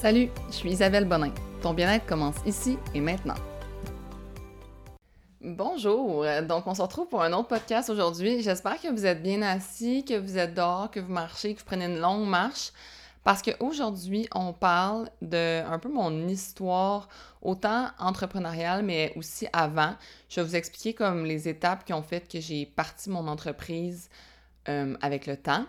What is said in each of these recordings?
Salut, je suis Isabelle Bonin. Ton bien-être commence ici et maintenant. Bonjour, donc on se retrouve pour un autre podcast aujourd'hui. J'espère que vous êtes bien assis, que vous êtes dehors, que vous marchez, que vous prenez une longue marche. Parce qu'aujourd'hui, on parle de un peu mon histoire, autant entrepreneuriale, mais aussi avant. Je vais vous expliquer comme les étapes qui ont fait que j'ai parti mon entreprise euh, avec le temps.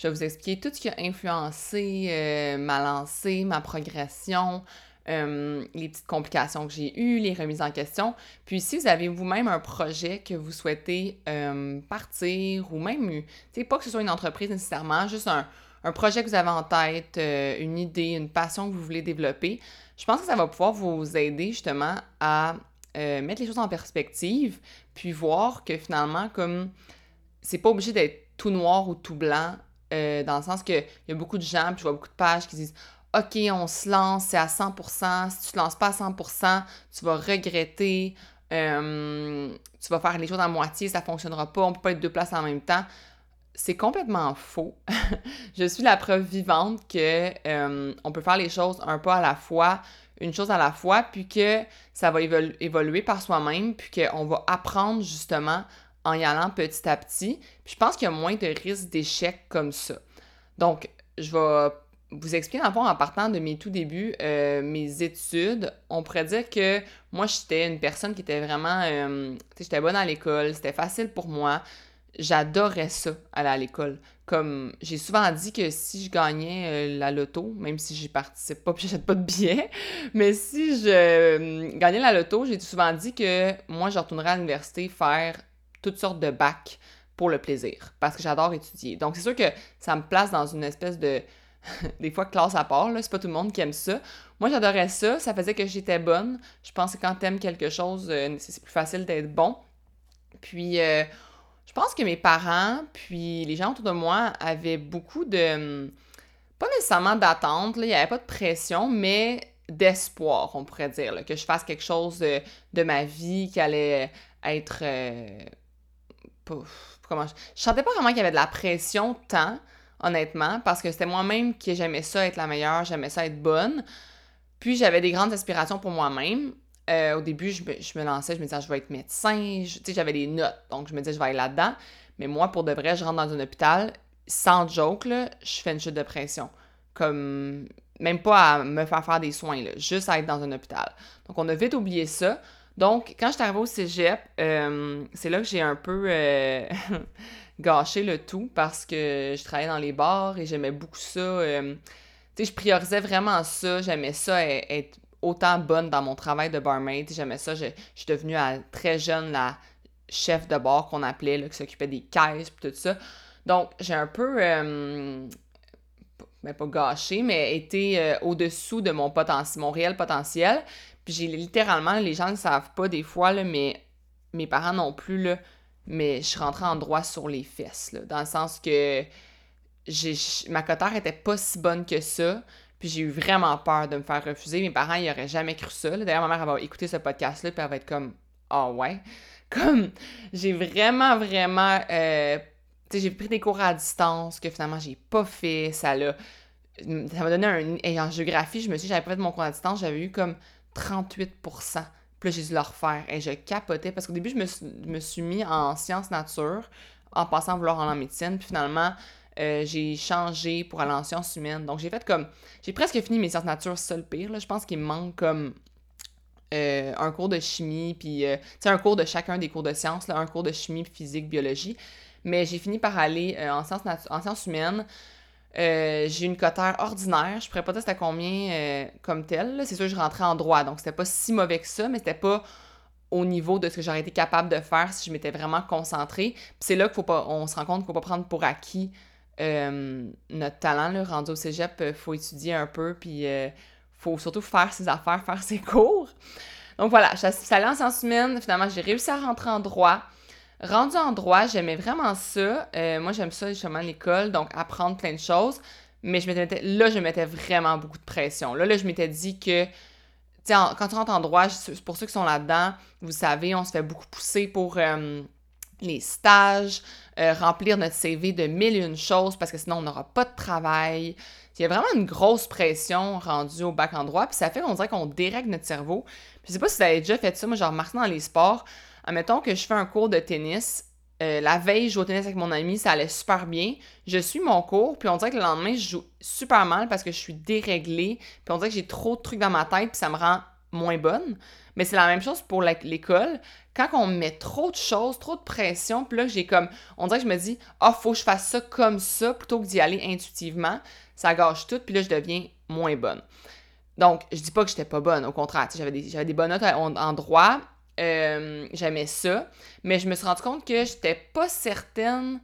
Je vais vous expliquer tout ce qui a influencé euh, ma lancée, ma progression, euh, les petites complications que j'ai eues, les remises en question. Puis si vous avez vous-même un projet que vous souhaitez euh, partir ou même, tu sais, pas que ce soit une entreprise nécessairement, juste un, un projet que vous avez en tête, une idée, une passion que vous voulez développer, je pense que ça va pouvoir vous aider justement à mettre les choses en perspective, puis voir que finalement, comme c'est pas obligé d'être tout noir ou tout blanc euh, dans le sens qu'il y a beaucoup de gens, puis je vois beaucoup de pages qui disent OK, on se lance, c'est à 100%. Si tu te lances pas à 100%, tu vas regretter. Euh, tu vas faire les choses à moitié, ça fonctionnera pas. On peut pas être deux places en même temps. C'est complètement faux. je suis la preuve vivante que euh, on peut faire les choses un pas à la fois, une chose à la fois, puis que ça va évoluer par soi-même, puis qu'on va apprendre justement en y allant petit à petit. Puis je pense qu'il y a moins de risques d'échec comme ça. Donc, je vais vous expliquer, en en partant de mes tout débuts, euh, mes études. On pourrait dire que moi, j'étais une personne qui était vraiment... Euh, j'étais bonne à l'école, c'était facile pour moi. J'adorais ça, aller à l'école. Comme j'ai souvent dit que si je gagnais euh, la loto, même si j'y participe pas puis j'achète pas de billets, mais si je gagnais la loto, j'ai souvent dit que moi, je retournerais à l'université faire toutes sortes de bacs pour le plaisir, parce que j'adore étudier. Donc, c'est sûr que ça me place dans une espèce de, des fois, classe à part, là, c'est pas tout le monde qui aime ça. Moi, j'adorais ça, ça faisait que j'étais bonne. Je pense que quand t'aimes quelque chose, euh, c'est plus facile d'être bon. Puis, euh, je pense que mes parents, puis les gens autour de moi avaient beaucoup de... Pas nécessairement d'attente, il n'y avait pas de pression, mais d'espoir, on pourrait dire, que je fasse quelque chose de, de, ma vie qui allait être... Euh, comment je, sentais pas vraiment qu'il y avait de la pression tant, honnêtement, parce que c'était moi-même qui j'aimais ça être la meilleure, j'aimais ça être bonne. Puis j'avais des grandes aspirations pour moi-même. Euh, au début, je me, lançais, je me disais, je vais être médecin. Tu sais, j'avais des notes, donc je me disais, je vais aller là-dedans. Mais moi, pour de vrai, je rentre dans un hôpital, sans joke, je fais une chute de pression. Comme, même pas à me faire faire des soins, juste à être dans un hôpital. Donc, on a vite oublié ça. Donc, quand je suis arrivée au cégep, euh, c'est là que j'ai un peu euh, gâché le tout parce que je travaillais dans les bars et j'aimais beaucoup ça. Euh, tu sais, je priorisais vraiment ça. J'aimais ça être autant bonne dans mon travail de barmaid. J'aimais ça. Je, suis devenue très jeune la chef de bar qu'on appelait, qui s'occupait des caisses et tout ça. Donc, j'ai un peu ben, pas gâché, mais été au-dessous de mon potentiel, mon réel potentiel. Puis j'ai littéralement, les gens ne savent pas des fois, là, mais mes parents non plus, là, mais je suis rentrée en droit sur les fesses, là, dans le sens que j'ai, ma cotère était pas si bonne que ça. Puis j'ai eu vraiment peur de me faire refuser. Mes parents, ils auraient jamais cru ça. D'ailleurs, ma mère, elle va écouter ce podcast-là, puis elle va être comme « Ah ouais? » Comme, j'ai vraiment, vraiment... Euh, tu sais, j'ai pris des cours à distance que finalement, j'ai pas fait. Ça l'a... Ça m'a donné un... Et en géographie, je me suis dit, j'avais pas fait mon cours à distance, j'avais eu comme 38% Puis là, j'ai dû le refaire. Et je capotais parce qu'au début, je me, suis, mis en sciences nature en passant à vouloir en médecine. Puis finalement, euh, j'ai changé pour aller en sciences humaines. Donc, j'ai fait comme. J'ai presque fini mes sciences nature, c'est le pire. Je pense qu'il me manque comme. Euh, un cours de chimie, puis euh, un cours de chacun des cours de sciences, là, un cours de chimie, physique, biologie. Mais j'ai fini par aller sciences en sciences humaines. Euh, j'ai une cotère ordinaire. Je pourrais pas dire c'était combien euh, comme tel. C'est sûr que je rentrais en droit, donc c'était pas si mauvais que ça, mais c'était pas au niveau de ce que j'aurais été capable de faire si je m'étais vraiment concentrée. Puis c'est là qu'on on se rend compte qu'il faut pas prendre pour acquis euh, notre talent. Là, rendu au cégep, faut étudier un peu, puis faut surtout faire ses affaires, faire ses cours. Donc voilà, je suis allée en sciences humaines. Finalement, j'ai réussi à rentrer en droit. Rendu en droit, j'aimais vraiment ça. Euh, moi, j'aime ça justement l'école, donc apprendre plein de choses. Mais je m'étais, là, je mettais vraiment beaucoup de pression. Là, là je m'étais dit que, tu quand tu rentres en droit, pour ceux qui sont là-dedans, vous savez, on se fait beaucoup pousser pour euh, les stages, euh, remplir notre CV de mille et une choses parce que sinon, on n'aura pas de travail. qu'il y a vraiment une grosse pression rendue au bac en droit, puis ça fait qu'on dirait qu'on dérègle notre cerveau. Puis je sais pas si vous avez déjà fait ça, moi, genre, remarqué dans les sports, admettons que je fais un cours de tennis, euh, la veille, je joue au tennis avec mon ami, ça allait super bien. Je suis mon cours, puis on dirait que le lendemain, je joue super mal parce que je suis déréglée, puis on dirait que j'ai trop de trucs dans ma tête, puis ça me rend moins bonne. Mais c'est la même chose pour l'école. Quand on met trop de choses, trop de pression, puis là, j'ai comme. On dirait que je me dis, ah, faut que je fasse ça comme ça plutôt que d'y aller intuitivement. Ça gâche tout, puis là, je deviens moins bonne. Donc, je dis pas que j'étais pas bonne, au contraire. J'avais des, bonnes notes en, droit, euh, j'aimais ça, mais je me suis rendu compte que j'étais pas certaine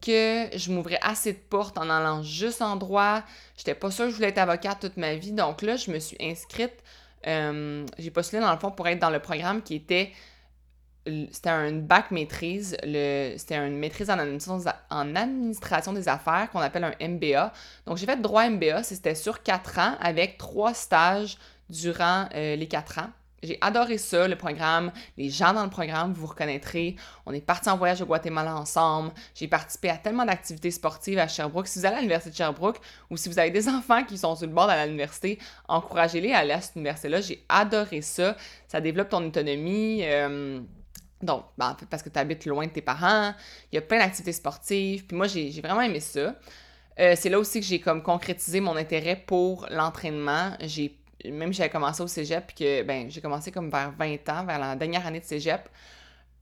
que je m'ouvrais assez de portes en allant juste en droit. J'étais pas sûre que je voulais être avocate toute ma vie. Donc là, je me suis inscrite euh, j'ai postulé dans le fond pour être dans le programme qui était c'était un bac maîtrise, c'était une maîtrise en administration, des affaires qu'on appelle un MBA. Donc j'ai fait droit MBA, c'était sur quatre ans avec trois stages durant euh, les quatre ans. J'ai adoré ça, le programme. Les gens dans le programme, vous vous reconnaîtrez. On est parti en voyage au Guatemala ensemble. J'ai participé à tellement d'activités sportives à Sherbrooke. Si vous allez à l'Université de Sherbrooke ou si vous avez des enfants qui sont sur le bord de l'université, encouragez-les à aller à cette université-là. J'ai adoré ça. Ça développe ton autonomie. Euh, donc, ben, parce que tu habites loin de tes parents. Il y a plein d'activités sportives. Puis moi, j'ai vraiment aimé ça. Euh, c'est là aussi que j'ai comme concrétisé mon intérêt pour l'entraînement. J'ai même j'avais commencé au cégep, puis que ben, j'ai commencé comme vers 20 ans, vers la dernière année de cégep.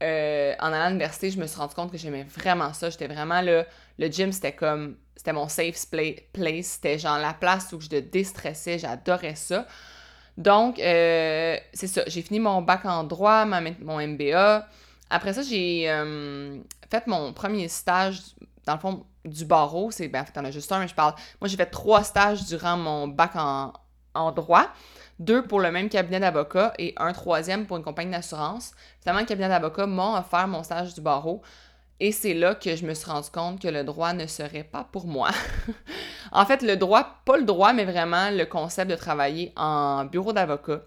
Euh, en allant à l'université, je me suis rendu compte que j'aimais vraiment ça. J'étais vraiment là. Le gym, c'était comme. C'était mon safe place. C'était genre la place où je te déstressais. J'adorais ça. Donc, euh, c'est ça. J'ai fini mon bac en droit, mon MBA. Après ça, j'ai euh, fait mon premier stage, dans le fond, du barreau. C'est, ben, en fait, t'en as juste un, mais je parle. Moi, j'ai fait trois stages durant mon bac en, en droit, deux pour le même cabinet d'avocat et un troisième pour une compagnie d'assurance. Finalement, le cabinet d'avocat m'a offert mon stage du barreau. Et c'est là que je me suis rendu compte que le droit ne serait pas pour moi. en fait, le droit, pas le droit, mais vraiment le concept de travailler en bureau d'avocat.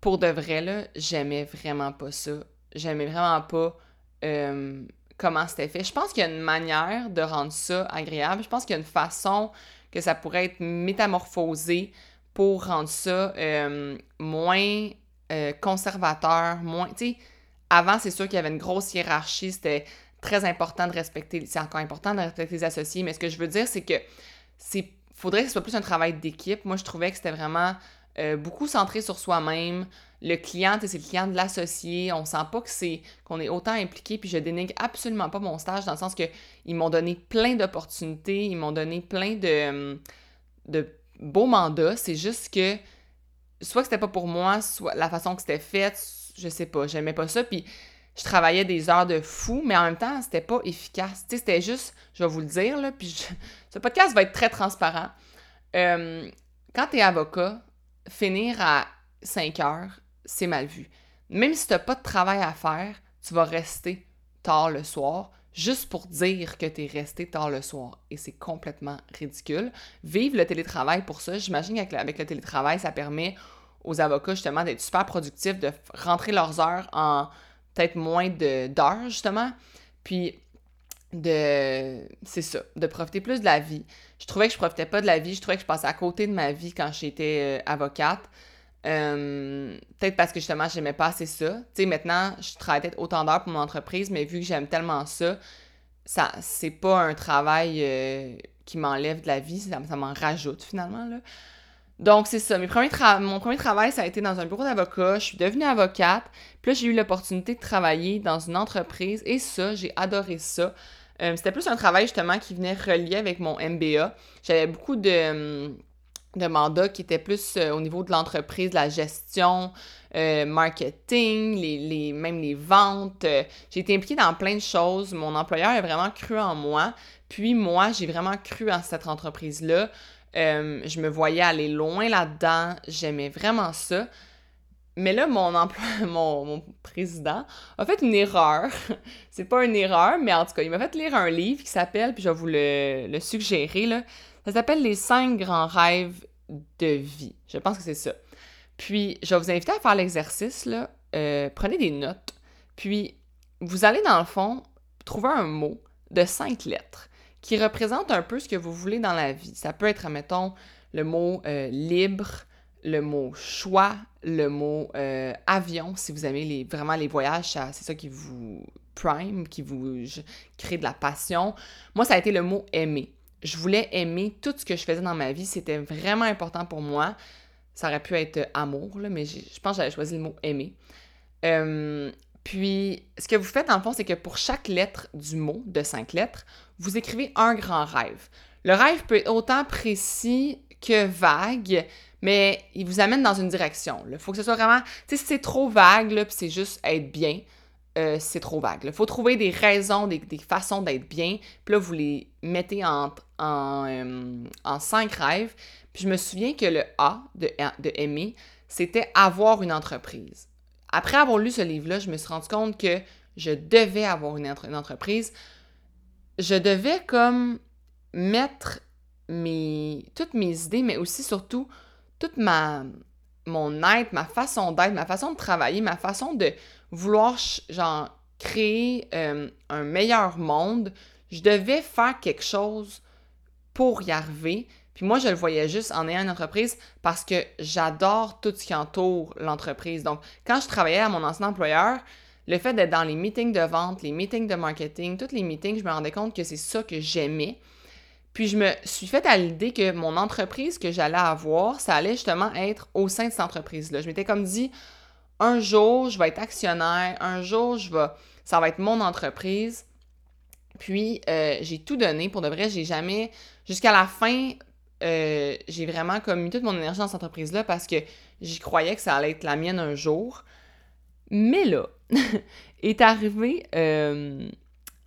Pour de vrai, là, j'aimais vraiment pas ça. J'aimais vraiment pas euh, comment c'était fait. Je pense qu'il y a une manière de rendre ça agréable. Je pense qu'il y a une façon que ça pourrait être métamorphosé pour rendre ça euh, moins euh, conservateur, moins. Tu sais, avant, c'est sûr qu'il y avait une grosse hiérarchie, c'était très important de respecter, c'est encore important de respecter les associés, mais ce que je veux dire, c'est que c'est faudrait que ce soit plus un travail d'équipe. Moi, je trouvais que c'était vraiment euh, beaucoup centré sur soi-même. Le client, c'est le client de l'associé. On sent pas que c'est qu'on est autant impliqué. Puis je dénigre absolument pas mon stage dans le sens que ils m'ont donné plein d'opportunités, ils m'ont donné plein de, de beau mandat, c'est juste que soit que c'était pas pour moi, soit la façon que c'était fait, je sais pas, j'aimais pas ça, puis je travaillais des heures de fou, mais en même temps, c'était pas efficace. Tu c'était juste, je vais vous le dire, là, puis ce podcast va être très transparent. Euh, quand t'es avocat, finir à 5 heures, c'est mal vu. Même si t'as pas de travail à faire, tu vas rester tard le soir, juste pour dire que tu es resté tard le soir. Et c'est complètement ridicule. Vive le télétravail pour ça. J'imagine qu'avec le télétravail, ça permet aux avocats justement d'être super productifs, de rentrer leurs heures en peut-être moins d'heures justement. Puis de c'est ça, de profiter plus de la vie. Je trouvais que je profitais pas de la vie, je trouvais que je passais à côté de ma vie quand j'étais euh, avocate. Euh, peut-être parce que justement, j'aimais pas assez ça. Tu sais, maintenant, je travaille peut-être autant d'heures pour mon entreprise, mais vu que j'aime tellement ça, ça c'est pas un travail euh, qui m'enlève de la vie, ça, m'en rajoute finalement. Là. Donc, c'est ça. Mes premiers mon premier travail, ça a été dans un bureau d'avocat. Je suis devenue avocate. Puis là, j'ai eu l'opportunité de travailler dans une entreprise. Et ça, j'ai adoré ça. Euh, c'était plus un travail justement qui venait relier avec mon MBA. J'avais beaucoup de hum, de mandat qui était plus euh, au niveau de l'entreprise, la gestion, euh, marketing, les, les, même les ventes. Euh, j'ai été impliquée dans plein de choses. Mon employeur a vraiment cru en moi. Puis moi, j'ai vraiment cru en cette entreprise-là. je me voyais aller loin là-dedans. J'aimais vraiment ça. Mais là, mon, mon, mon, président a fait une erreur. C'est pas une erreur, mais en tout cas, il m'a fait lire un livre qui s'appelle, puis je vais vous le, le suggérer, là. Ça s'appelle Les cinq grands rêves de vie. Je pense que c'est ça. Puis, je vais vous inviter à faire l'exercice. Euh, prenez des notes. Puis, vous allez, dans le fond, trouver un mot de cinq lettres qui représente un peu ce que vous voulez dans la vie. Ça peut être, admettons, le mot euh, libre, le mot choix, le mot euh, avion, si vous aimez les, vraiment les voyages, c'est ça qui vous prime, qui vous crée de la passion. Moi, ça a été le mot aimer. Je voulais aimer tout ce que je faisais dans ma vie. C'était vraiment important pour moi. Ça aurait pu être amour, là, mais je pense que j'avais choisi le mot aimer. Euh, puis, ce que vous faites, en fond, c'est que pour chaque lettre du mot, de cinq lettres, vous écrivez un grand rêve. Le rêve peut être autant précis que vague, mais il vous amène dans une direction. Il faut que ce soit vraiment... Tu sais, si c'est trop vague, c'est juste être bien, euh, c'est trop vague. Il faut trouver des raisons, des, façons d'être bien, puis là, vous les mettez en, en, euh, cinq rêves, puis je me souviens que le A de, de aimer, c'était avoir une entreprise. Après avoir lu ce livre-là, je me suis rendu compte que je devais avoir une, entreprise. Je devais comme mettre mes, toutes mes idées, mais aussi surtout toute ma mon être, ma façon d'être, ma façon de travailler, ma façon de vouloir genre créer euh, un meilleur monde. Je devais faire quelque chose pour y arriver. Puis moi, je le voyais juste en ayant une entreprise parce que j'adore tout ce qui entoure l'entreprise. Donc, quand je travaillais à mon ancien employeur, le fait d'être dans les meetings de vente, les meetings de marketing, tous les meetings, je me rendais compte que c'est ça que j'aimais. Puis je me suis fait à l'idée que mon entreprise que j'allais avoir, ça allait justement être au sein de cette entreprise-là. Je m'étais comme dit, un jour, je vais être actionnaire, un jour, je vais, ça va être mon entreprise. Puis euh, j'ai tout donné. Pour de vrai, j'ai jamais, jusqu'à la fin, euh, j'ai vraiment comme mis toute mon énergie dans cette entreprise-là parce que j'y croyais que ça allait être la mienne un jour. Mais là, est arrivé euh,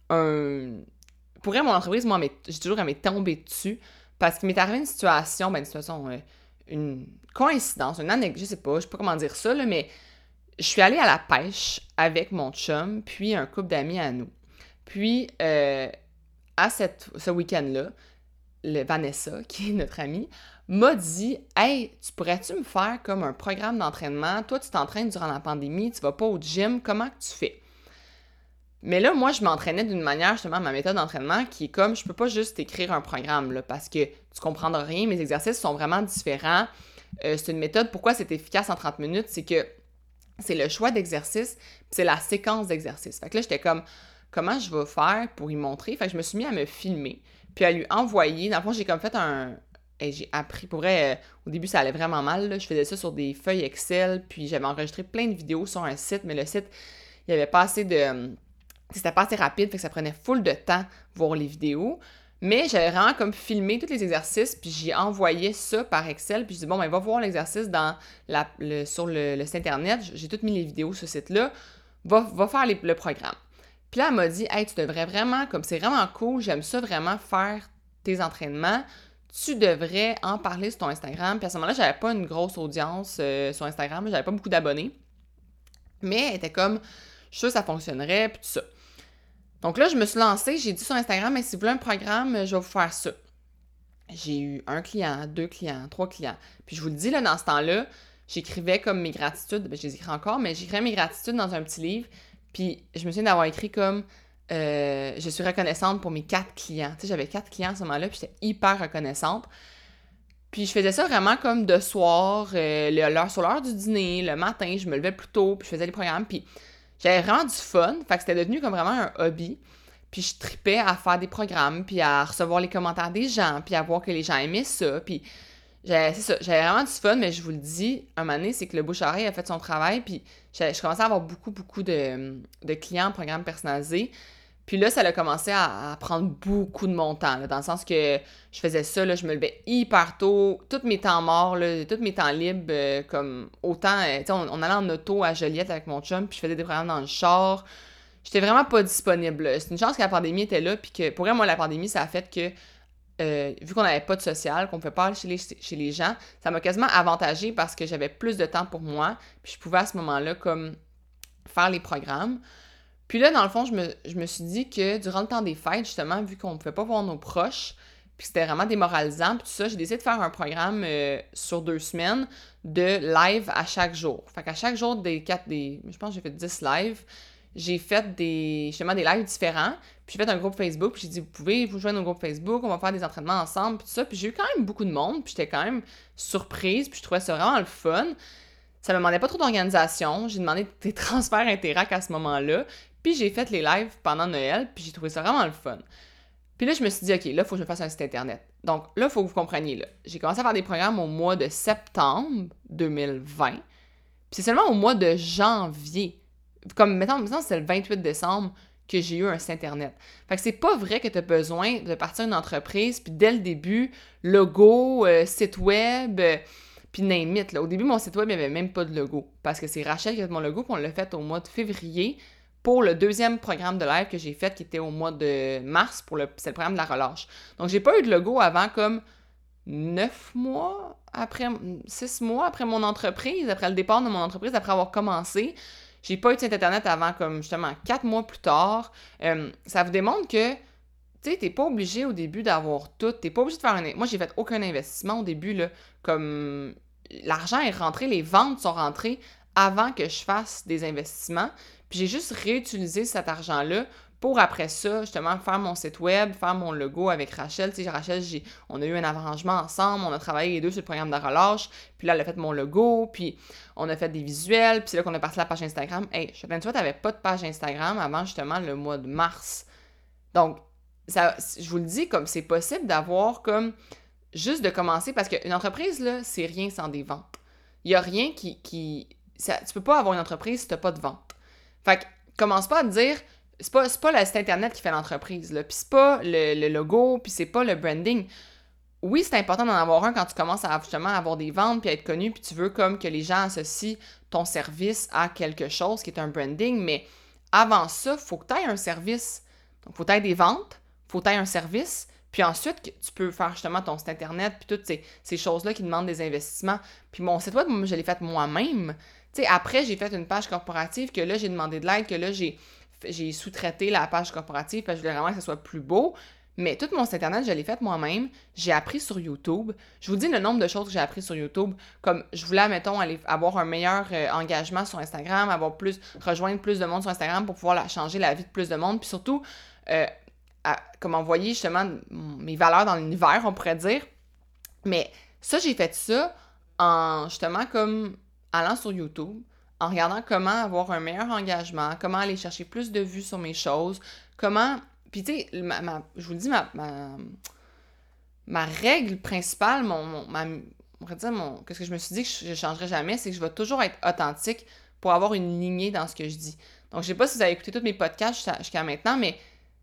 un. Pour mon entreprise, moi, j'ai toujours à m'être tombée dessus parce qu'il m'est arrivé une situation, ben, une situation, une coïncidence, une anecdote, je sais pas, je sais pas comment dire ça, là, mais je suis allée à la pêche avec mon chum, puis un couple d'amis à nous. Puis, à cette, ce week-end-là, le Vanessa, qui est notre amie, m'a dit Hey, tu pourrais-tu me faire comme un programme d'entraînement? Toi, tu t'entraînes durant la pandémie, tu vas pas au gym, comment que tu fais mais là, moi, je m'entraînais d'une manière, justement, ma méthode d'entraînement qui est comme, je peux pas juste écrire un programme, là, parce que tu comprendras rien, mes exercices sont vraiment différents. Euh, c'est une méthode, pourquoi c'est efficace en 30 minutes, c'est que c'est le choix d'exercice, c'est la séquence d'exercice. Fait que là, j'étais comme, comment je vais faire pour y montrer? Fait que je me suis mis à me filmer puis à lui envoyer. Dans le fond, j'ai comme fait un. Et j'ai appris. Pour euh, au début, ça allait vraiment mal. Je faisais ça sur des feuilles Excel, puis j'avais enregistré plein de vidéos sur un site, mais le site, il n'y avait pas assez de. Euh, c'était pas assez rapide, fait que ça prenait full de temps voir les vidéos. Mais j'avais vraiment comme filmé tous les exercices, puis j'ai envoyé ça par Excel, puis je dis bon, ben va voir l'exercice sur le, site internet. J'ai toutes mis les vidéos sur ce site-là. Va, va faire le programme. Puis là, elle m'a dit Hey, tu devrais vraiment, comme c'est vraiment cool, j'aime ça vraiment faire tes entraînements. Tu devrais en parler sur ton Instagram. Puis à ce moment-là, j'avais pas une grosse audience euh, sur Instagram, j'avais pas beaucoup d'abonnés. Mais elle était comme Je suis sûre que ça fonctionnerait, puis tout ça. Donc là, je me suis lancée, j'ai dit sur Instagram, mais si vous voulez un programme, je vais vous faire ça. J'ai eu un client, deux clients, trois clients. Puis je vous le dis, là, dans ce temps-là, j'écrivais comme mes gratitudes, ben, je les écris encore, mais j'écrivais mes gratitudes dans un petit livre. Puis je me souviens d'avoir écrit comme euh, je suis reconnaissante pour mes quatre clients. Tu sais, j'avais quatre clients à ce moment-là, puis j'étais hyper reconnaissante. Puis je faisais ça vraiment comme de soir, euh, l'heure sur l'heure du dîner, le matin, je me levais plus tôt, puis je faisais les programmes, puis j'avais vraiment du fun. Fait que c'était devenu comme vraiment un hobby. Puis je tripais à faire des programmes, puis à recevoir les commentaires des gens, puis à voir que les gens aimaient ça, puis c'est ça, j'avais vraiment du fun, mais je vous le dis, un moment donné, c'est que le bouche a fait son travail, puis je commençais à avoir beaucoup, beaucoup de, clients en programme personnalisé. Puis là, ça a commencé à, prendre beaucoup de mon temps, dans le sens que je faisais ça, là, je me levais hyper tôt, tous mes temps morts, là, tous mes temps libres, euh, comme autant, euh, tu sais, on, allait en auto à Joliette avec mon chum, puis je faisais des programmes dans le char. J'étais vraiment pas disponible. C'est une chance que la pandémie était là, puis que pour moi, la pandémie, ça a fait que euh, vu qu'on n'avait pas de social, qu'on ne fait pas les, chez les gens, ça m'a quasiment avantagé parce que j'avais plus de temps pour moi, puis je pouvais à ce moment-là comme faire les programmes. Puis là, dans le fond, je me, suis dit que durant le temps des fêtes, justement, vu qu'on ne pouvait pas voir nos proches, puis c'était vraiment démoralisant, puis tout ça, j'ai décidé de faire un programme euh, sur deux semaines de live à chaque jour. Fait qu'à chaque jour des quatre, des, je pense que j'ai fait 10 lives, j'ai fait des, justement des lives différents. Puis j'ai fait un groupe Facebook, puis j'ai dit, vous pouvez vous joindre au groupe Facebook, on va faire des entraînements ensemble, puis tout ça. Puis j'ai eu quand même beaucoup de monde, puis j'étais quand même surprise, puis je trouvais ça vraiment le fun. Ça me demandait pas trop d'organisation. J'ai demandé des transferts Interac à ce moment-là. Puis j'ai fait les lives pendant Noël, puis j'ai trouvé ça vraiment le fun. Puis là, je me suis dit, OK, là, il faut que je fasse un site Internet. Donc là, il faut que vous compreniez, là. J'ai commencé à faire des programmes au mois de septembre 2020. Puis c'est seulement au mois de janvier, comme, mettons, mettons c'est le 28 décembre, que j'ai eu un site Internet. Fait que c'est pas vrai que tu as besoin de partir une entreprise, puis dès le début, logo, euh, site web, euh, puis name it. Là. Au début, mon site web, il n'y avait même pas de logo, parce que c'est Rachel qui a fait mon logo, puis on l'a fait au mois de février pour le deuxième programme de live que j'ai fait, qui était au mois de mars, pour le, c'est le programme de la relâche. Donc, j'ai pas eu de logo avant comme neuf mois après, six mois après mon entreprise, après le départ de mon entreprise, après avoir commencé. J'ai pas eu de site internet avant comme justement quatre mois plus tard. Euh, ça vous démontre que tu sais, t'es pas obligé au début d'avoir tout. T'es pas obligé de faire un. Moi, j'ai fait aucun investissement au début, là. Comme l'argent est rentré, les ventes sont rentrées avant que je fasse des investissements. Puis j'ai juste réutilisé cet argent-là pour après ça, justement, faire mon site web, faire mon logo avec Rachel. Tu sais, Rachel, on a eu un arrangement ensemble, on a travaillé les deux sur le programme de relâche, puis là, elle a fait mon logo, puis on a fait des visuels, puis c'est là qu'on a parti la page Instagram. Hey, je tu vois, t'avais pas de page Instagram avant justement le mois de mars. Donc, je vous le dis, comme c'est possible d'avoir comme juste de commencer, parce qu'une entreprise, là, c'est rien sans des ventes. Il y a rien qui... qui ça, tu peux pas avoir une entreprise si t'as pas de vente. Fait que, commence pas à dire c'est pas, pas le site internet qui fait l'entreprise, là. Puis c'est pas le, logo, puis c'est pas le branding. Oui, c'est important d'en avoir un quand tu commences à justement avoir des ventes, puis à être connu, puis tu veux comme que les gens associent ton service à quelque chose qui est un branding, mais avant ça, faut que tu aies un service. Donc, faut que tu aies des ventes, faut que tu aies un service, puis ensuite, tu peux faire justement ton site internet, puis toutes ces, ces choses-là qui demandent des investissements. Puis mon site web, je l'ai fait moi-même. Tu sais, après, j'ai fait une page corporative que là, j'ai demandé de l'aide, que là, j'ai sous-traité la page corporative parce que je voulais vraiment que ça soit plus beau. Mais tout mon site internet, je l'ai fait moi-même. J'ai appris sur YouTube. Je vous dis le nombre de choses que j'ai appris sur YouTube. Comme je voulais, mettons, avoir un meilleur euh, engagement sur Instagram, avoir plus, rejoindre plus de monde sur Instagram pour pouvoir changer la vie de plus de monde. Puis surtout, euh, comme envoyer justement mes valeurs dans l'univers, on pourrait dire. Mais ça, j'ai fait ça en justement comme allant sur YouTube, en regardant comment avoir un meilleur engagement, comment aller chercher plus de vues sur mes choses, comment... Puis tu sais, je vous le dis, ma, ma, règle principale, mon, dire, qu'est-ce que je me suis dit que je ne changerai jamais, c'est que je vais toujours être authentique pour avoir une lignée dans ce que je dis. Donc, je sais pas si vous avez écouté tous mes podcasts jusqu'à maintenant, mais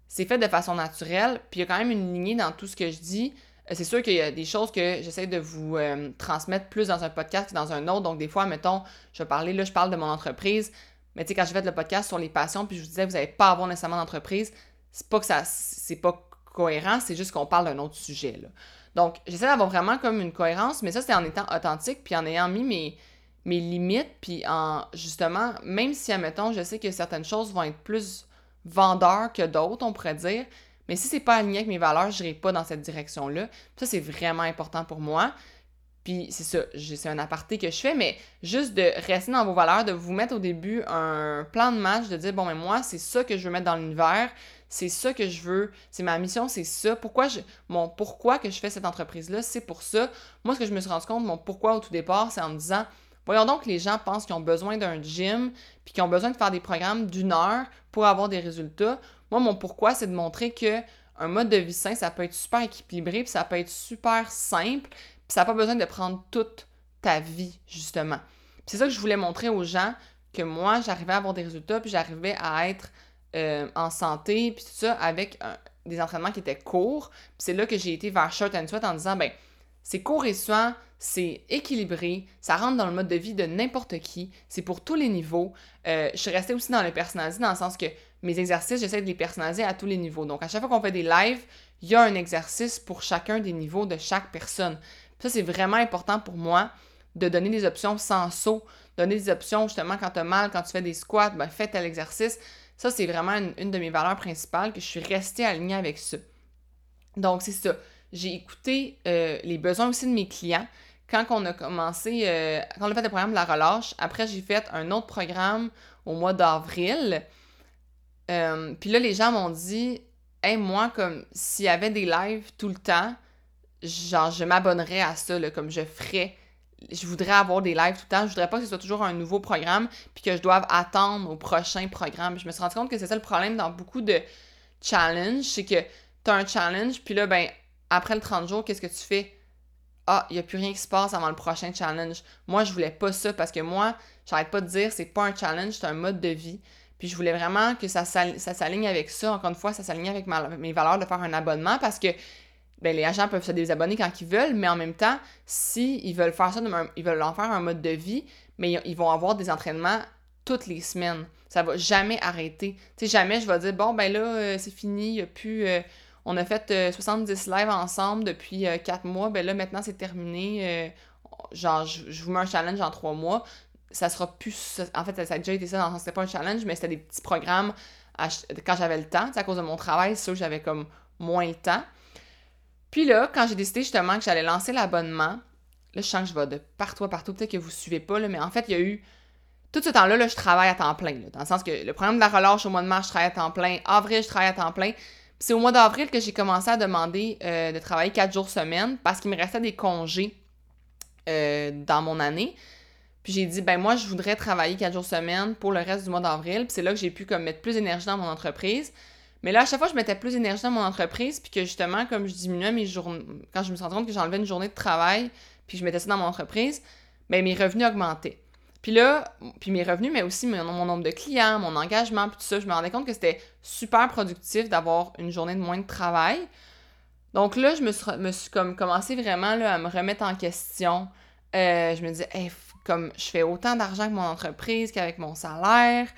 c'est fait de façon naturelle, puis il y a quand même une lignée dans tout ce que je dis. Euh, c'est sûr qu'il y a des choses que j'essaie de vous euh, transmettre plus dans un podcast que dans un autre. Donc, des fois, mettons, je parler, là, je parle de mon entreprise. Mais tu sais, quand je fais le podcast sur les passions, puis je vous disais, vous n'allez pas avoir nécessairement d'entreprise, c'est pas que ça, c'est pas cohérent, c'est juste qu'on parle d'un autre sujet, là. Donc, j'essaie d'avoir vraiment comme une cohérence, mais ça, c'est en étant authentique, puis en ayant mis mes, mes limites, puis en, justement, même si, admettons, je sais que certaines choses vont être plus vendeurs que d'autres, on pourrait dire, mais si c'est pas aligné avec mes valeurs, je n'irai pas dans cette direction-là. Ça, c'est vraiment important pour moi. Puis c'est ça, c'est un aparté que je fais, mais juste de rester dans vos valeurs, de vous mettre au début un plan de match, de dire, bon, mais moi, c'est ça que je veux mettre dans l'univers, c'est ça que je veux, c'est ma mission, c'est ça. Pourquoi je, pourquoi que je fais cette entreprise-là, c'est pour ça. Moi, ce que je me suis rendu compte, mon pourquoi au tout départ, c'est en me disant, voyons donc, les gens pensent qu'ils ont besoin d'un gym, puis qu'ils ont besoin de faire des programmes d'une heure pour avoir des résultats. Moi, mon pourquoi, c'est de montrer que un mode de vie sain, ça peut être super équilibré, puis ça peut être super simple, puis ça n'a pas besoin de prendre toute ta vie, justement. C'est ça que je voulais montrer aux gens, que moi, j'arrivais à avoir des résultats, puis j'arrivais à être euh, en santé, puis tout ça, avec des entraînements qui étaient courts. C'est là que j'ai été vers Short and Sweat en disant, ben, c'est court et soin, c'est équilibré, ça rentre dans le mode de vie de n'importe qui, c'est pour tous les niveaux. Euh, je suis restée aussi dans le personnalisé dans le sens que mes exercices, j'essaie de les personnaliser à tous les niveaux. Donc, à chaque fois qu'on fait des lives, il y a un exercice pour chacun des niveaux de chaque personne. ça, c'est vraiment important pour moi de donner des options sans saut, donner des options justement quand tu as mal, quand tu fais des squats, ben fais tel exercice. Ça, c'est vraiment une, de mes valeurs principales que je suis restée alignée avec ça. Donc, c'est ça. J'ai écouté euh, les besoins aussi de mes clients. Quand on a commencé, euh, quand on a fait le programme de la relâche, après j'ai fait un autre programme au mois d'avril Euh, puis là, les gens m'ont dit, moi, comme s'il y avait des lives tout le temps, genre, je m'abonnerais à ça, comme je ferais. Je voudrais avoir des lives tout le temps. Je voudrais pas que ce soit toujours un nouveau programme, puis que je doive attendre au prochain programme. Je me suis rendu compte que c'est ça le problème dans beaucoup de challenges, c'est que tu as un challenge, puis là, ben, après le 30 jours, qu'est-ce que tu fais? Ah, il n'y a plus rien qui se passe avant le prochain challenge. Moi, je voulais pas ça parce que moi, j'arrête pas de dire, c'est pas un challenge, c'est un mode de vie. Puis je voulais vraiment que ça s'aligne avec ça. Encore une fois, ça s'aligne avec mes valeurs de faire un abonnement parce que ben, les agents peuvent se désabonner quand ils veulent, mais en même temps, s'ils ils veulent faire ça, ils veulent en faire un mode de vie, mais ils vont avoir des entraînements toutes les semaines. Ça va jamais arrêter. Tu sais, jamais je vais dire, bon, ben là, euh, c'est fini, il a plus. Euh, on a fait 70 euh, lives ensemble depuis 4 mois, ben là, maintenant, c'est terminé. genre, je, vous mets un challenge en 3 mois. Ça sera plus. En fait, ça, a déjà été ça, dans c'était pas un challenge, mais c'était des petits programmes quand j'avais le temps. à cause de mon travail, c'est sûr que j'avais comme moins le temps. Puis là, quand j'ai décidé justement que j'allais lancer l'abonnement, là, je sens que je vais de partout partout. Peut-être que vous ne suivez pas, là, mais en fait, il y a eu. Tout ce temps-là, là, je travaille à temps plein. dans le sens que le programme de la relâche au mois de mars, je travaille à temps plein. Avril, je travaille à temps plein. C'est au mois d'avril que j'ai commencé à demander euh, de travailler quatre jours semaine parce qu'il me restait des congés euh, dans mon année. Puis j'ai dit, ben moi, je voudrais travailler quatre jours semaine pour le reste du mois d'avril. Puis c'est là que j'ai pu comme mettre plus d'énergie dans mon entreprise. Mais là, à chaque fois, je mettais plus d'énergie dans mon entreprise, puis que justement, comme je diminuais mes journées, quand je me suis rendu compte que j'enlevais une journée de travail, puis je mettais ça dans mon entreprise, ben mes revenus augmentaient. Puis là, puis mes revenus, mais aussi mon, nombre de clients, mon engagement, puis tout ça, je me rendais compte que c'était super productif d'avoir une journée de moins de travail. Donc là, je me suis, me suis comme commencé vraiment là, à me remettre en question. Euh, je me disais, hey, comme je fais autant d'argent que mon entreprise, qu'avec mon salaire,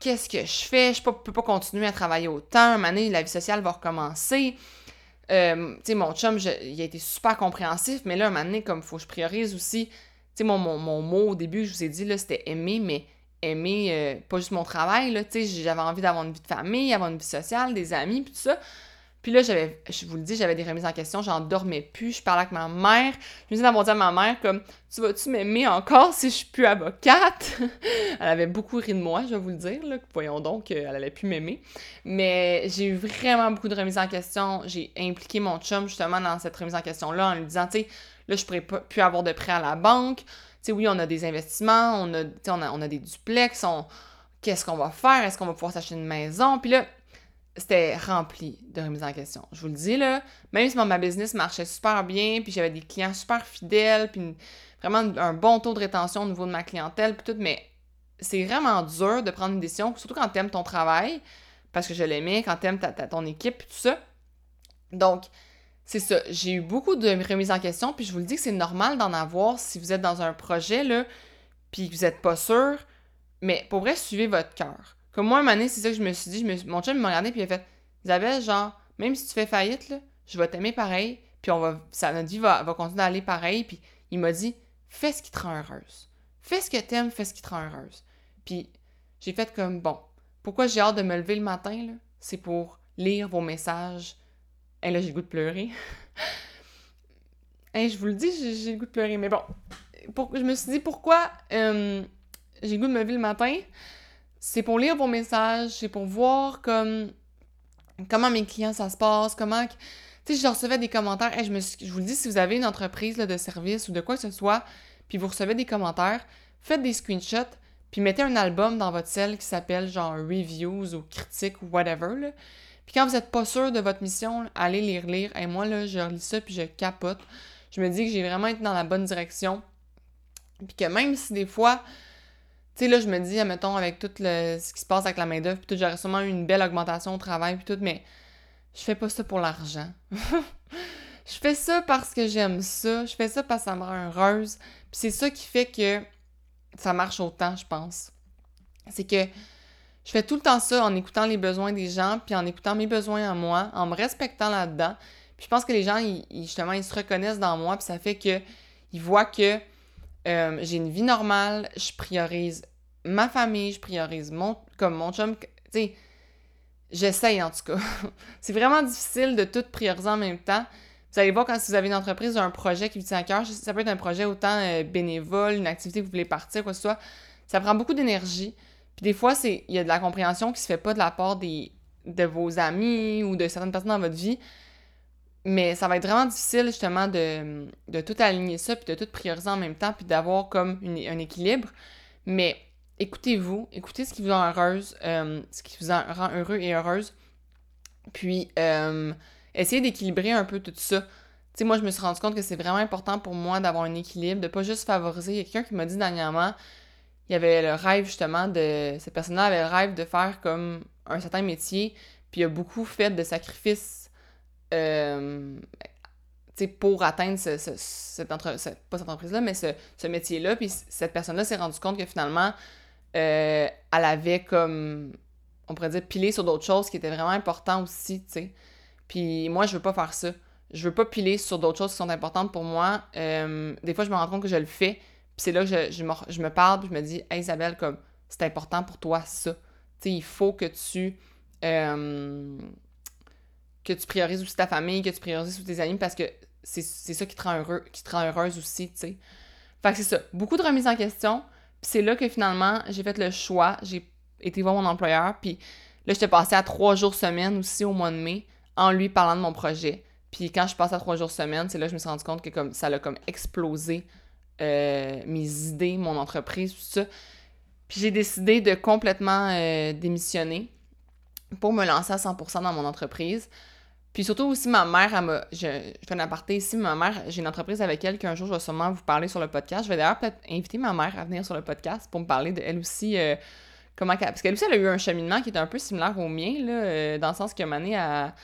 qu'est-ce que je fais? Je peux, pas continuer à travailler autant. Un moment donné, la vie sociale va recommencer. Euh, tu mon chum, il a été super compréhensif, mais là, un moment donné, comme il faut que je priorise aussi, tu sais, mon, mon, mot au début, je vous ai dit, là, c'était aimer, mais aimer euh, pas juste mon travail, là, tu sais, j'avais envie d'avoir une vie de famille, avoir une vie sociale, des amis, puis tout ça. Puis là, j'avais, je vous le dis, j'avais des remises en question, j'en dormais plus, je parlais avec ma mère. Je me disais d'avoir dit à ma mère comme Tu vas-tu m'aimer encore si je suis plus avocate? elle avait beaucoup ri de moi, je vais vous le dire, là. Voyons donc, elle allait plus m'aimer. Mais j'ai eu vraiment beaucoup de remises en question. J'ai impliqué mon chum justement dans cette remise en question-là en lui disant, tu sais, là, je pourrais plus avoir de prêt à la banque. Tu sais, oui, on a des investissements, on a, on a, on a des duplex, on... qu'est-ce qu'on va faire? Est-ce qu'on va pouvoir s'acheter une maison? Puis là, c'était rempli de remises en question. Je vous le dis, là, même si ma business marchait super bien, puis j'avais des clients super fidèles, puis vraiment un bon taux de rétention au niveau de ma clientèle, puis tout, mais c'est vraiment dur de prendre une décision, surtout quand t'aimes ton travail, parce que je l'aimais, quand t'aimes ta, ton équipe, puis tout ça. Donc, c'est ça. J'ai eu beaucoup de remises en question, puis je vous le dis que c'est normal d'en avoir si vous êtes dans un projet, là, puis que vous n'êtes pas sûr, mais pour vrai, suivez votre cœur. Comme moi, un moment c'est ça que je me suis dit. Je me, mon chum m'a regardé puis il a fait Isabelle, genre, même si tu fais faillite, je vais t'aimer pareil, puis on va, ça, notre vie va, va continuer d'aller pareil. Puis il m'a dit Fais ce qui te rend heureuse. Fais ce que t'aimes, fais ce qui te rend heureuse. Puis j'ai fait comme Bon, pourquoi j'ai hâte de me lever le matin, C'est pour lire vos messages. Et là, j'ai le goût de pleurer. Et je vous le dis, j'ai le goût de pleurer. Mais bon, je me suis dit pourquoi euh, j'ai le goût de me lever le matin? C'est pour lire vos messages, c'est pour voir comme comment mes clients ça se passe, comment tu sais je recevais des commentaires, et je vous le dis si vous avez une entreprise de service ou de quoi que ce soit, puis vous recevez des commentaires, faites des screenshots, puis mettez un album dans votre cell qui s'appelle genre reviews ou critiques ou whatever là. Puis quand vous n'êtes pas sûr de votre mission, allez lire lire et moi là je relis ça puis je capote. Je me dis que j'ai vraiment été dans la bonne direction. Puis que même si des fois tu sais, là, je me dis, mettons, avec tout le, ce qui se passe avec la main-d'œuvre, tout, j'aurais sûrement eu une belle augmentation au travail, puis tout, mais je fais pas ça pour l'argent. je fais ça parce que j'aime ça. Je fais ça parce que ça me rend heureuse. Puis c'est ça qui fait que ça marche autant, je pense. C'est que je fais tout le temps ça en écoutant les besoins des gens, puis en écoutant mes besoins à moi, en me respectant là-dedans. Puis je pense que les gens, ils, justement, ils se reconnaissent dans moi, puis ça fait que ils voient que euh, j'ai une vie normale, je priorise ma famille, je priorise mon, comme mon chum, tu sais, j'essaye en tout cas. c'est vraiment difficile de tout prioriser en même temps. Vous allez voir quand vous avez une entreprise ou un projet qui vous tient à cœur, ça peut être un projet autant euh, bénévole, une activité que vous voulez partir, quoi que ce soit, ça prend beaucoup d'énergie. Puis des fois, il y a de la compréhension qui se fait pas de la part des, de vos amis ou de certaines personnes dans votre vie. Mais ça va être vraiment difficile, justement, de, de tout aligner ça, puis de tout prioriser en même temps, puis d'avoir comme un équilibre. Mais écoutez-vous, écoutez ce qui vous rend heureuse, euh, ce qui vous rend heureux et heureuse. Puis, euh, essayez d'équilibrer un peu tout ça. Tu sais, moi, je me suis rendu compte que c'est vraiment important pour moi d'avoir un équilibre, de pas juste favoriser. Il y a quelqu'un qui m'a dit dernièrement, il y avait le rêve, justement, de... Cette personne-là avait le rêve de faire comme un certain métier, puis il a beaucoup fait de sacrifices euh, pour atteindre ce, cette, entre, pas cette entreprise-là, mais ce, ce métier-là. Puis cette personne-là s'est rendu compte que finalement, euh, elle avait comme, on pourrait dire, pilé sur d'autres choses qui étaient vraiment importantes aussi, tu sais. Puis moi, je veux pas faire ça. Je veux pas piler sur d'autres choses qui sont importantes pour moi. Euh, des fois, je me rends compte que je le fais. Puis c'est là que je, je, me, je, me, parle, puis je me dis, hey Isabelle, comme, c'est important pour toi, ça. Tu sais, il faut que tu. Que tu priorises aussi ta famille, que tu priorises aussi tes amis, parce que c'est ça qui te rend heureux, qui te rend heureuse aussi, tu sais. Fait que c'est ça. Beaucoup de remises en question. Puis c'est là que finalement, j'ai fait le choix. J'ai été voir mon employeur. Puis là, j'étais passée à trois jours semaine aussi au mois de mai en lui parlant de mon projet. Puis quand je passe à trois jours semaine, c'est là que je me suis rendu compte que comme ça l'a comme explosé euh, mes idées, mon entreprise, tout ça. Puis j'ai décidé de complètement euh, démissionner pour me lancer à 100% dans mon entreprise. Puis surtout aussi, ma mère, elle m'a. Je, fais un aparté ici, ma mère, j'ai une entreprise avec elle qu'un jour je vais sûrement vous parler sur le podcast. Je vais d'ailleurs peut-être inviter ma mère à venir sur le podcast pour me parler de elle aussi. Euh, comment Parce qu'elle aussi, elle a eu un cheminement qui est un peu similaire au mien, là, euh, dans le sens que Mané a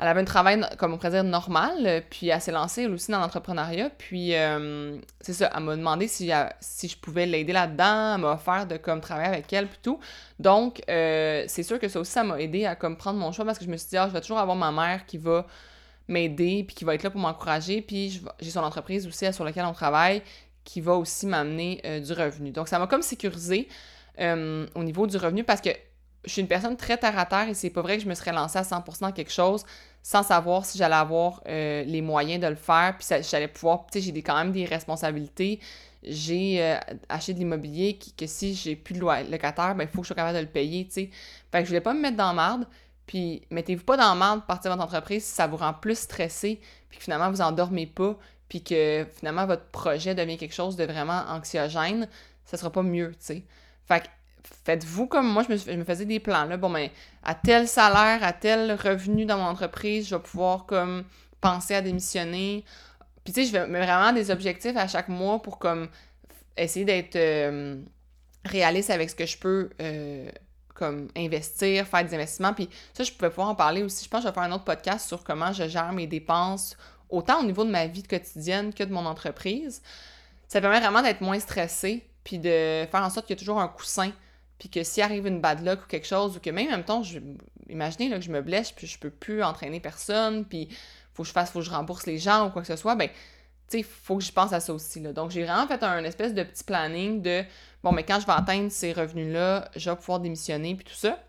elle avait un travail, comme on pourrait dire, normal, puis elle s'est lancée aussi dans l'entrepreneuriat. Puis euh, c'est ça, elle m'a demandé si, si je pouvais l'aider là-dedans, elle m'a offert de comme travailler avec elle puis tout. Donc euh, c'est sûr que ça aussi, ça m'a aidé à comme prendre mon choix parce que je me suis dit, ah, je vais toujours avoir ma mère qui va m'aider puis qui va être là pour m'encourager. Puis j'ai son entreprise aussi sur laquelle on travaille qui va aussi m'amener euh, du revenu. Donc ça m'a comme sécurisé au niveau du revenu parce que je suis une personne très terre à terre et c'est pas vrai que je me serais lancée à 100% dans quelque chose sans savoir si j'allais avoir euh, les moyens de le faire, puis j'allais pouvoir, tu sais, j'ai quand même des responsabilités. J'ai euh, acheté de l'immobilier que si j'ai plus de locataire, ben il faut que je sois capable de le payer, tu sais. Fait que je voulais pas me mettre dans la merde, puis mettez-vous pas dans la merde partir de votre entreprise si ça vous rend plus stressé, puis que finalement vous endormez pas, puis que finalement votre projet devient quelque chose de vraiment anxiogène, ça sera pas mieux, tu sais. Fait que faites-vous comme moi, je me, faisais des plans. Là. Bon, ben, à tel salaire, à tel revenu dans mon entreprise, je vais pouvoir comme penser à démissionner. Puis tu sais, je vais vraiment des objectifs à chaque mois pour comme essayer d'être euh, réaliste avec ce que je peux euh, comme investir, faire des investissements. Puis ça, je pouvais pouvoir en parler aussi. Je pense que je vais faire un autre podcast sur comment je gère mes dépenses, autant au niveau de ma vie quotidienne que de mon entreprise. Ça permet vraiment d'être moins stressé, puis de faire en sorte qu'il y a toujours un coussin puis que s'il arrive une bad luck ou quelque chose, ou que même en même temps, imaginez là, que je me blesse, puis je peux plus entraîner personne, puis faut que je fasse, faut que je rembourse les gens ou quoi que ce soit, ben, tu sais, faut que je pense à ça aussi. Là. Donc, j'ai vraiment fait un espèce de petit planning de, bon, mais quand je vais atteindre ces revenus-là, je vais pouvoir démissionner, puis tout ça.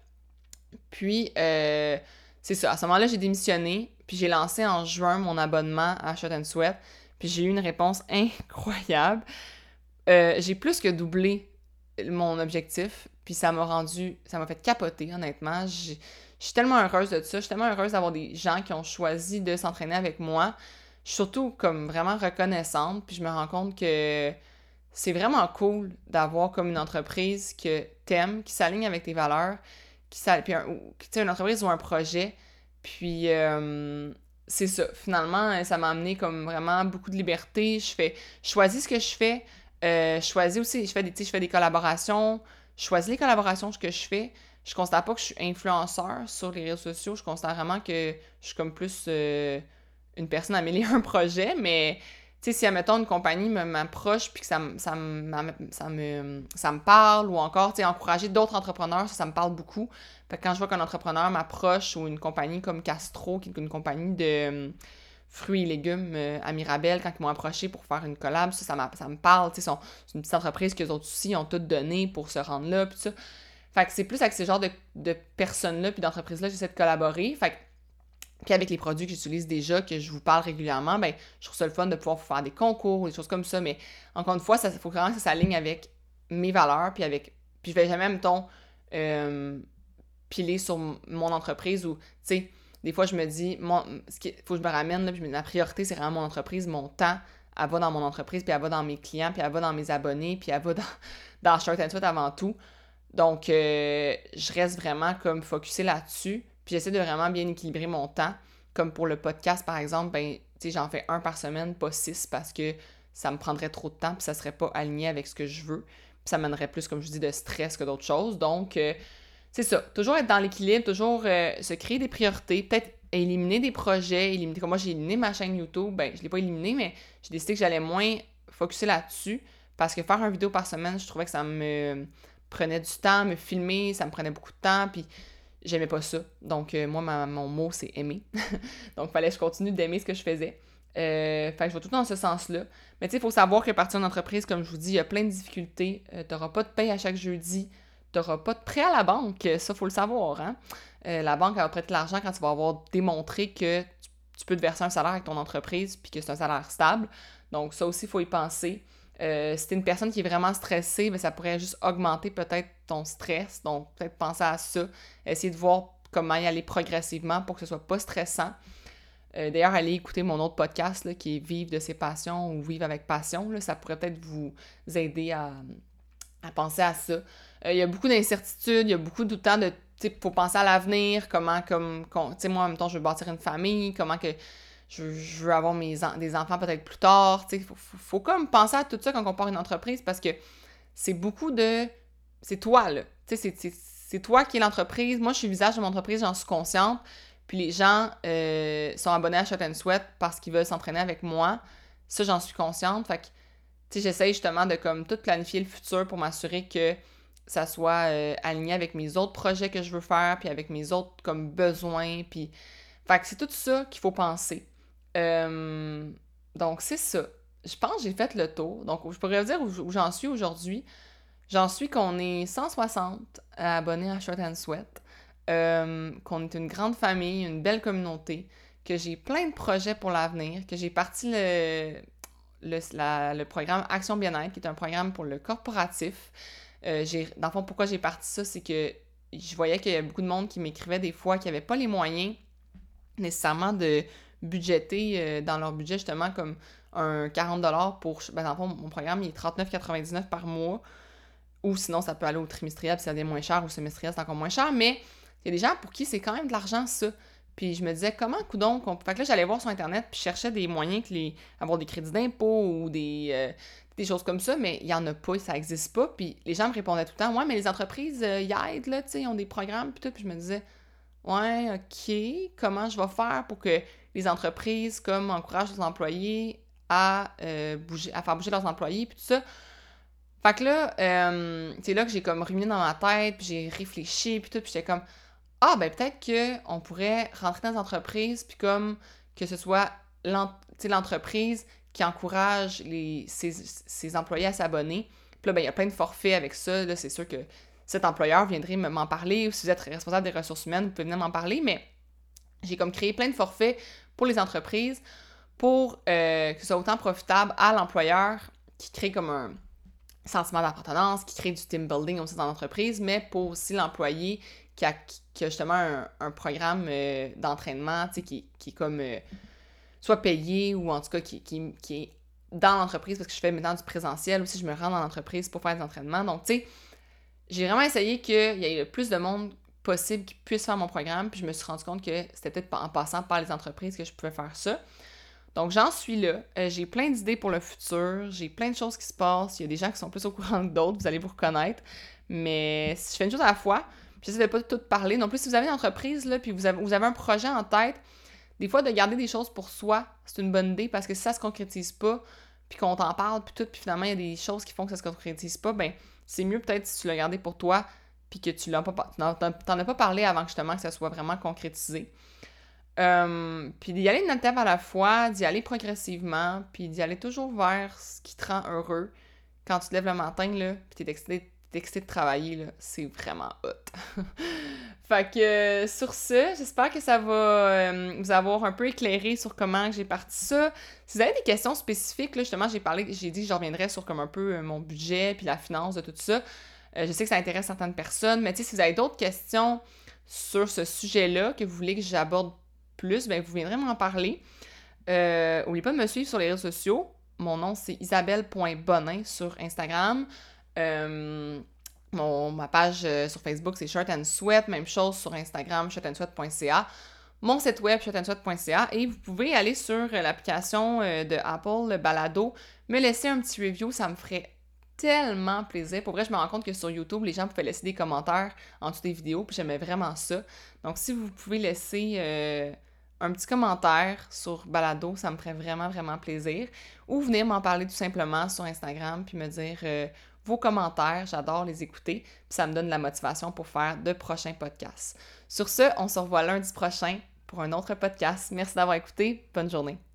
Puis, euh, c'est ça. À ce moment-là, j'ai démissionné, puis j'ai lancé en juin mon abonnement à Shot and Sweat, puis j'ai eu une réponse incroyable. Euh, j'ai plus que doublé mon objectif. Puis ça m'a rendu, ça m'a fait capoter, honnêtement. Je suis tellement heureuse de ça. Je suis tellement heureuse d'avoir des gens qui ont choisi de s'entraîner avec moi. Je suis surtout comme vraiment reconnaissante. Puis je me rends compte que c'est vraiment cool d'avoir comme une entreprise que t'aimes, qui s'aligne avec tes valeurs, qui puis un, une entreprise ou un projet. Puis euh, c'est ça. Finalement, ça m'a amené comme vraiment beaucoup de liberté. Je fais, je choisis ce que je fais. Euh, je choisis aussi, je fais des, je fais des collaborations, choisis les collaborations que je fais. Je constate pas que je suis influenceur sur les réseaux sociaux. Je constate vraiment que je suis comme plus euh, une personne à mêler un projet. Mais, tu sais, si, admettons, une compagnie m'approche puis que ça, ça, ça, me, ça me parle ou encore, tu sais, encourager d'autres entrepreneurs, ça, ça me parle beaucoup. Fait que quand je vois qu'un entrepreneur m'approche ou une compagnie comme Castro, qui est une compagnie de fruits et légumes euh, à quand ils m'ont approché pour faire une collab. Ça, ça, me parle. C'est une petite entreprise que les autres aussi ont tout donné pour se rendre là. Puis ça. Fait que c'est plus avec ce genre de, personnes-là puis d'entreprises-là j'essaie de collaborer. Fait que, puis avec les produits que j'utilise déjà, que je vous parle régulièrement, ben je trouve ça le fun de pouvoir faire des concours ou des choses comme ça. Mais encore une fois, il faut vraiment que ça s'aligne avec mes valeurs puis avec Puis je vais jamais, mettons, euh, piler sur mon entreprise ou, tu sais, des fois, je me dis, mon, ce faut que je me ramène, là, puis la priorité, c'est vraiment mon entreprise, mon temps, elle va dans mon entreprise, puis elle va dans mes clients, puis elle va dans mes abonnés, puis elle va dans, dans and Sweat avant tout. Donc, euh, je reste vraiment comme focusée là-dessus, puis j'essaie de vraiment bien équilibrer mon temps. Comme pour le podcast, par exemple, ben, j'en fais un par semaine, pas six, parce que ça me prendrait trop de temps, puis ça serait pas aligné avec ce que je veux. Puis ça mènerait plus, comme je dis, de stress que d'autres choses. Donc, euh, c'est ça. Toujours être dans l'équilibre, toujours euh, se créer des priorités, peut-être éliminer des projets, éliminer. Comme moi, j'ai éliminé ma chaîne YouTube, ben, je l'ai pas éliminé, mais j'ai décidé que j'allais moins focuser là-dessus. Parce que faire une vidéo par semaine, je trouvais que ça me prenait du temps, me filmer, ça me prenait beaucoup de temps, puis j'aimais pas ça. Donc, euh, moi, mon mot, c'est aimer. Donc, fallait que je continue d'aimer ce que je faisais. Euh, fait je vais tout dans ce sens-là. Mais tu sais, il faut savoir que partir d'une entreprise, comme je vous dis, il y a plein de difficultés. Tu n'auras pas de paye à chaque jeudi. Tu n'auras pas de prêt à la banque. Ça, faut le savoir. Hein? la banque, va prêter l'argent quand tu vas avoir démontré que tu, peux te verser un salaire avec ton entreprise puis que c'est un salaire stable. Donc, ça aussi, il faut y penser. Euh, si t'es une personne qui est vraiment stressée, ben, ça pourrait juste augmenter peut-être ton stress. Donc, peut-être penser à ça. Essayer de voir comment y aller progressivement pour que ce soit pas stressant. Euh, d'ailleurs, allez écouter mon autre podcast qui est Vivre de ses passions ou Vivre avec passion. Ça pourrait peut-être vous aider à, penser à ça. Euh, il y a beaucoup d'incertitudes, il y a beaucoup de temps de. Il faut penser à l'avenir, comment, comme. Tu sais, moi, en même temps, je veux bâtir une famille, comment que je, veux avoir mes des enfants peut-être plus tard. Il faut, faut, comme penser à tout ça quand on part une entreprise parce que c'est beaucoup de. C'est toi, là. C'est toi qui es l'entreprise. Moi, je suis visage de mon entreprise, j'en suis consciente. Puis les gens euh, sont abonnés à Shot and Sweat parce qu'ils veulent s'entraîner avec moi. Ça, j'en suis consciente. Fait que, tu sais, j'essaye justement de comme tout planifier le futur pour m'assurer que ça soit euh, aligné avec mes autres projets que je veux faire, puis avec mes autres comme besoins, puis... Fait que c'est tout ça qu'il faut penser. Euh, donc, c'est ça. Je pense que j'ai fait le tour. Donc, je pourrais vous dire où, j'en suis aujourd'hui. J'en suis qu'on est 160 abonnés à Short and Sweat, euh, qu'on est une grande famille, une belle communauté, que j'ai plein de projets pour l'avenir, que j'ai parti le, le, programme Action Bien-être, qui est un programme pour le corporatif. Euh, dans le fond, pourquoi j'ai parti ça, c'est que je voyais qu'il y a beaucoup de monde qui m'écrivait des fois qui n'avaient pas les moyens nécessairement de budgéter euh, dans leur budget justement comme un 40$ pour. Ben, dans le fond, mon programme il est 39,99$ par mois. Ou sinon, ça peut aller au trimestriel, puis ça devient moins cher, ou semestriel, c'est encore moins cher. Mais il y a des gens pour qui c'est quand même de l'argent, ça. Puis je me disais, comment, coudon, qu'on... Fait que là, j'allais voir sur Internet, puis je cherchais des moyens que les... avoir des crédits d'impôt ou des, euh, des choses comme ça, mais il y en a pas, ça existe pas. Puis les gens me répondaient tout le temps, ouais, mais les entreprises, euh, y aident, là, tu sais, ils ont des programmes, puis tout. Puis je me disais, ouais, ok, comment je vais faire pour que les entreprises comme encouragent les employés à, euh, bouger, à faire bouger leurs employés, puis tout ça. Fait que là, c'est là que j'ai comme ruminé dans ma tête, puis j'ai réfléchi, puis tout, puis j'étais comme, ah, ben peut-être qu'on pourrait rentrer dans les entreprises, puis comme que ce soit l'entreprise qui encourage ses, employés à s'abonner. Puis là, ben, il y a plein de forfaits avec ça. Là, c'est sûr que cet employeur viendrait m'en parler, ou si vous êtes responsable des ressources humaines, vous pouvez venir m'en parler, mais j'ai comme créé plein de forfaits pour les entreprises pour euh, que ce soit autant profitable à l'employeur qui crée comme un sentiment d'appartenance, qui crée du team building aussi dans l'entreprise, mais pour aussi l'employé qui a, justement un, programme euh, d'entraînement qui, qui est comme euh, soit payé ou en tout cas qui est dans l'entreprise parce que je fais maintenant du présentiel aussi, je me rends dans l'entreprise pour faire des entraînements. Donc, tu sais, j'ai vraiment essayé qu'il y ait le plus de monde possible qui puisse faire mon programme. Puis je me suis rendu compte que c'était peut-être en passant par les entreprises que je pouvais faire ça. Donc j'en suis là. Euh, j'ai plein d'idées pour le futur. J'ai plein de choses qui se passent. Il y a des gens qui sont plus au courant que d'autres. Vous allez vous reconnaître. Mais si je fais une chose à la fois, puis je ne vais pas tout parler. Non plus, si vous avez une entreprise, là, puis vous avez, un projet en tête, des fois, de garder des choses pour soi, c'est une bonne idée parce que si ça se concrétise pas, puis qu'on t'en parle, puis tout, puis finalement, il y a des choses qui font que ça se concrétise pas, ben c'est mieux peut-être si tu l'as gardé pour toi, puis que tu t'en as pas parlé avant justement que ça soit vraiment concrétisé. Euh, puis d'y aller une étape à la fois, d'y aller progressivement, puis d'y aller toujours vers ce qui te rend heureux. Quand tu te lèves le matin, là, puis t'es excité, excité de travailler, c'est vraiment hot. fait que euh, sur ce, j'espère que ça va euh, vous avoir un peu éclairé sur comment j'ai parti ça. Si vous avez des questions spécifiques, là, justement, j'ai parlé, j'ai dit que je reviendrais sur comme un peu mon budget, puis la finance de tout ça. Euh, je sais que ça intéresse certaines personnes, mais si vous avez d'autres questions sur ce sujet-là que vous voulez que j'aborde plus, ben vous viendrez m'en parler. Euh, n'oubliez pas de me suivre sur les réseaux sociaux. Mon nom, c'est isabelle.bonin sur Instagram. Euh, mon, ma page euh, sur Facebook, c'est Shirt and Sweat. Même chose sur Instagram, shirtandsweat.ca. Mon site web, shirtandsweat.ca. Et vous pouvez aller sur l'application de Apple, le balado, me laisser un petit review. Ça me ferait tellement plaisir. Pour vrai, je me rends compte que sur YouTube, les gens pouvaient laisser des commentaires en dessous des vidéos, puis j'aimais vraiment ça. Donc, si vous pouvez laisser euh, un petit commentaire sur Balado, ça me ferait vraiment, vraiment plaisir. Ou venir m'en parler tout simplement sur Instagram, puis me dire euh, vos commentaires. J'adore les écouter, puis ça me donne la motivation pour faire de prochains podcasts. Sur ce, on se revoit lundi prochain pour un autre podcast. Merci d'avoir écouté. Bonne journée.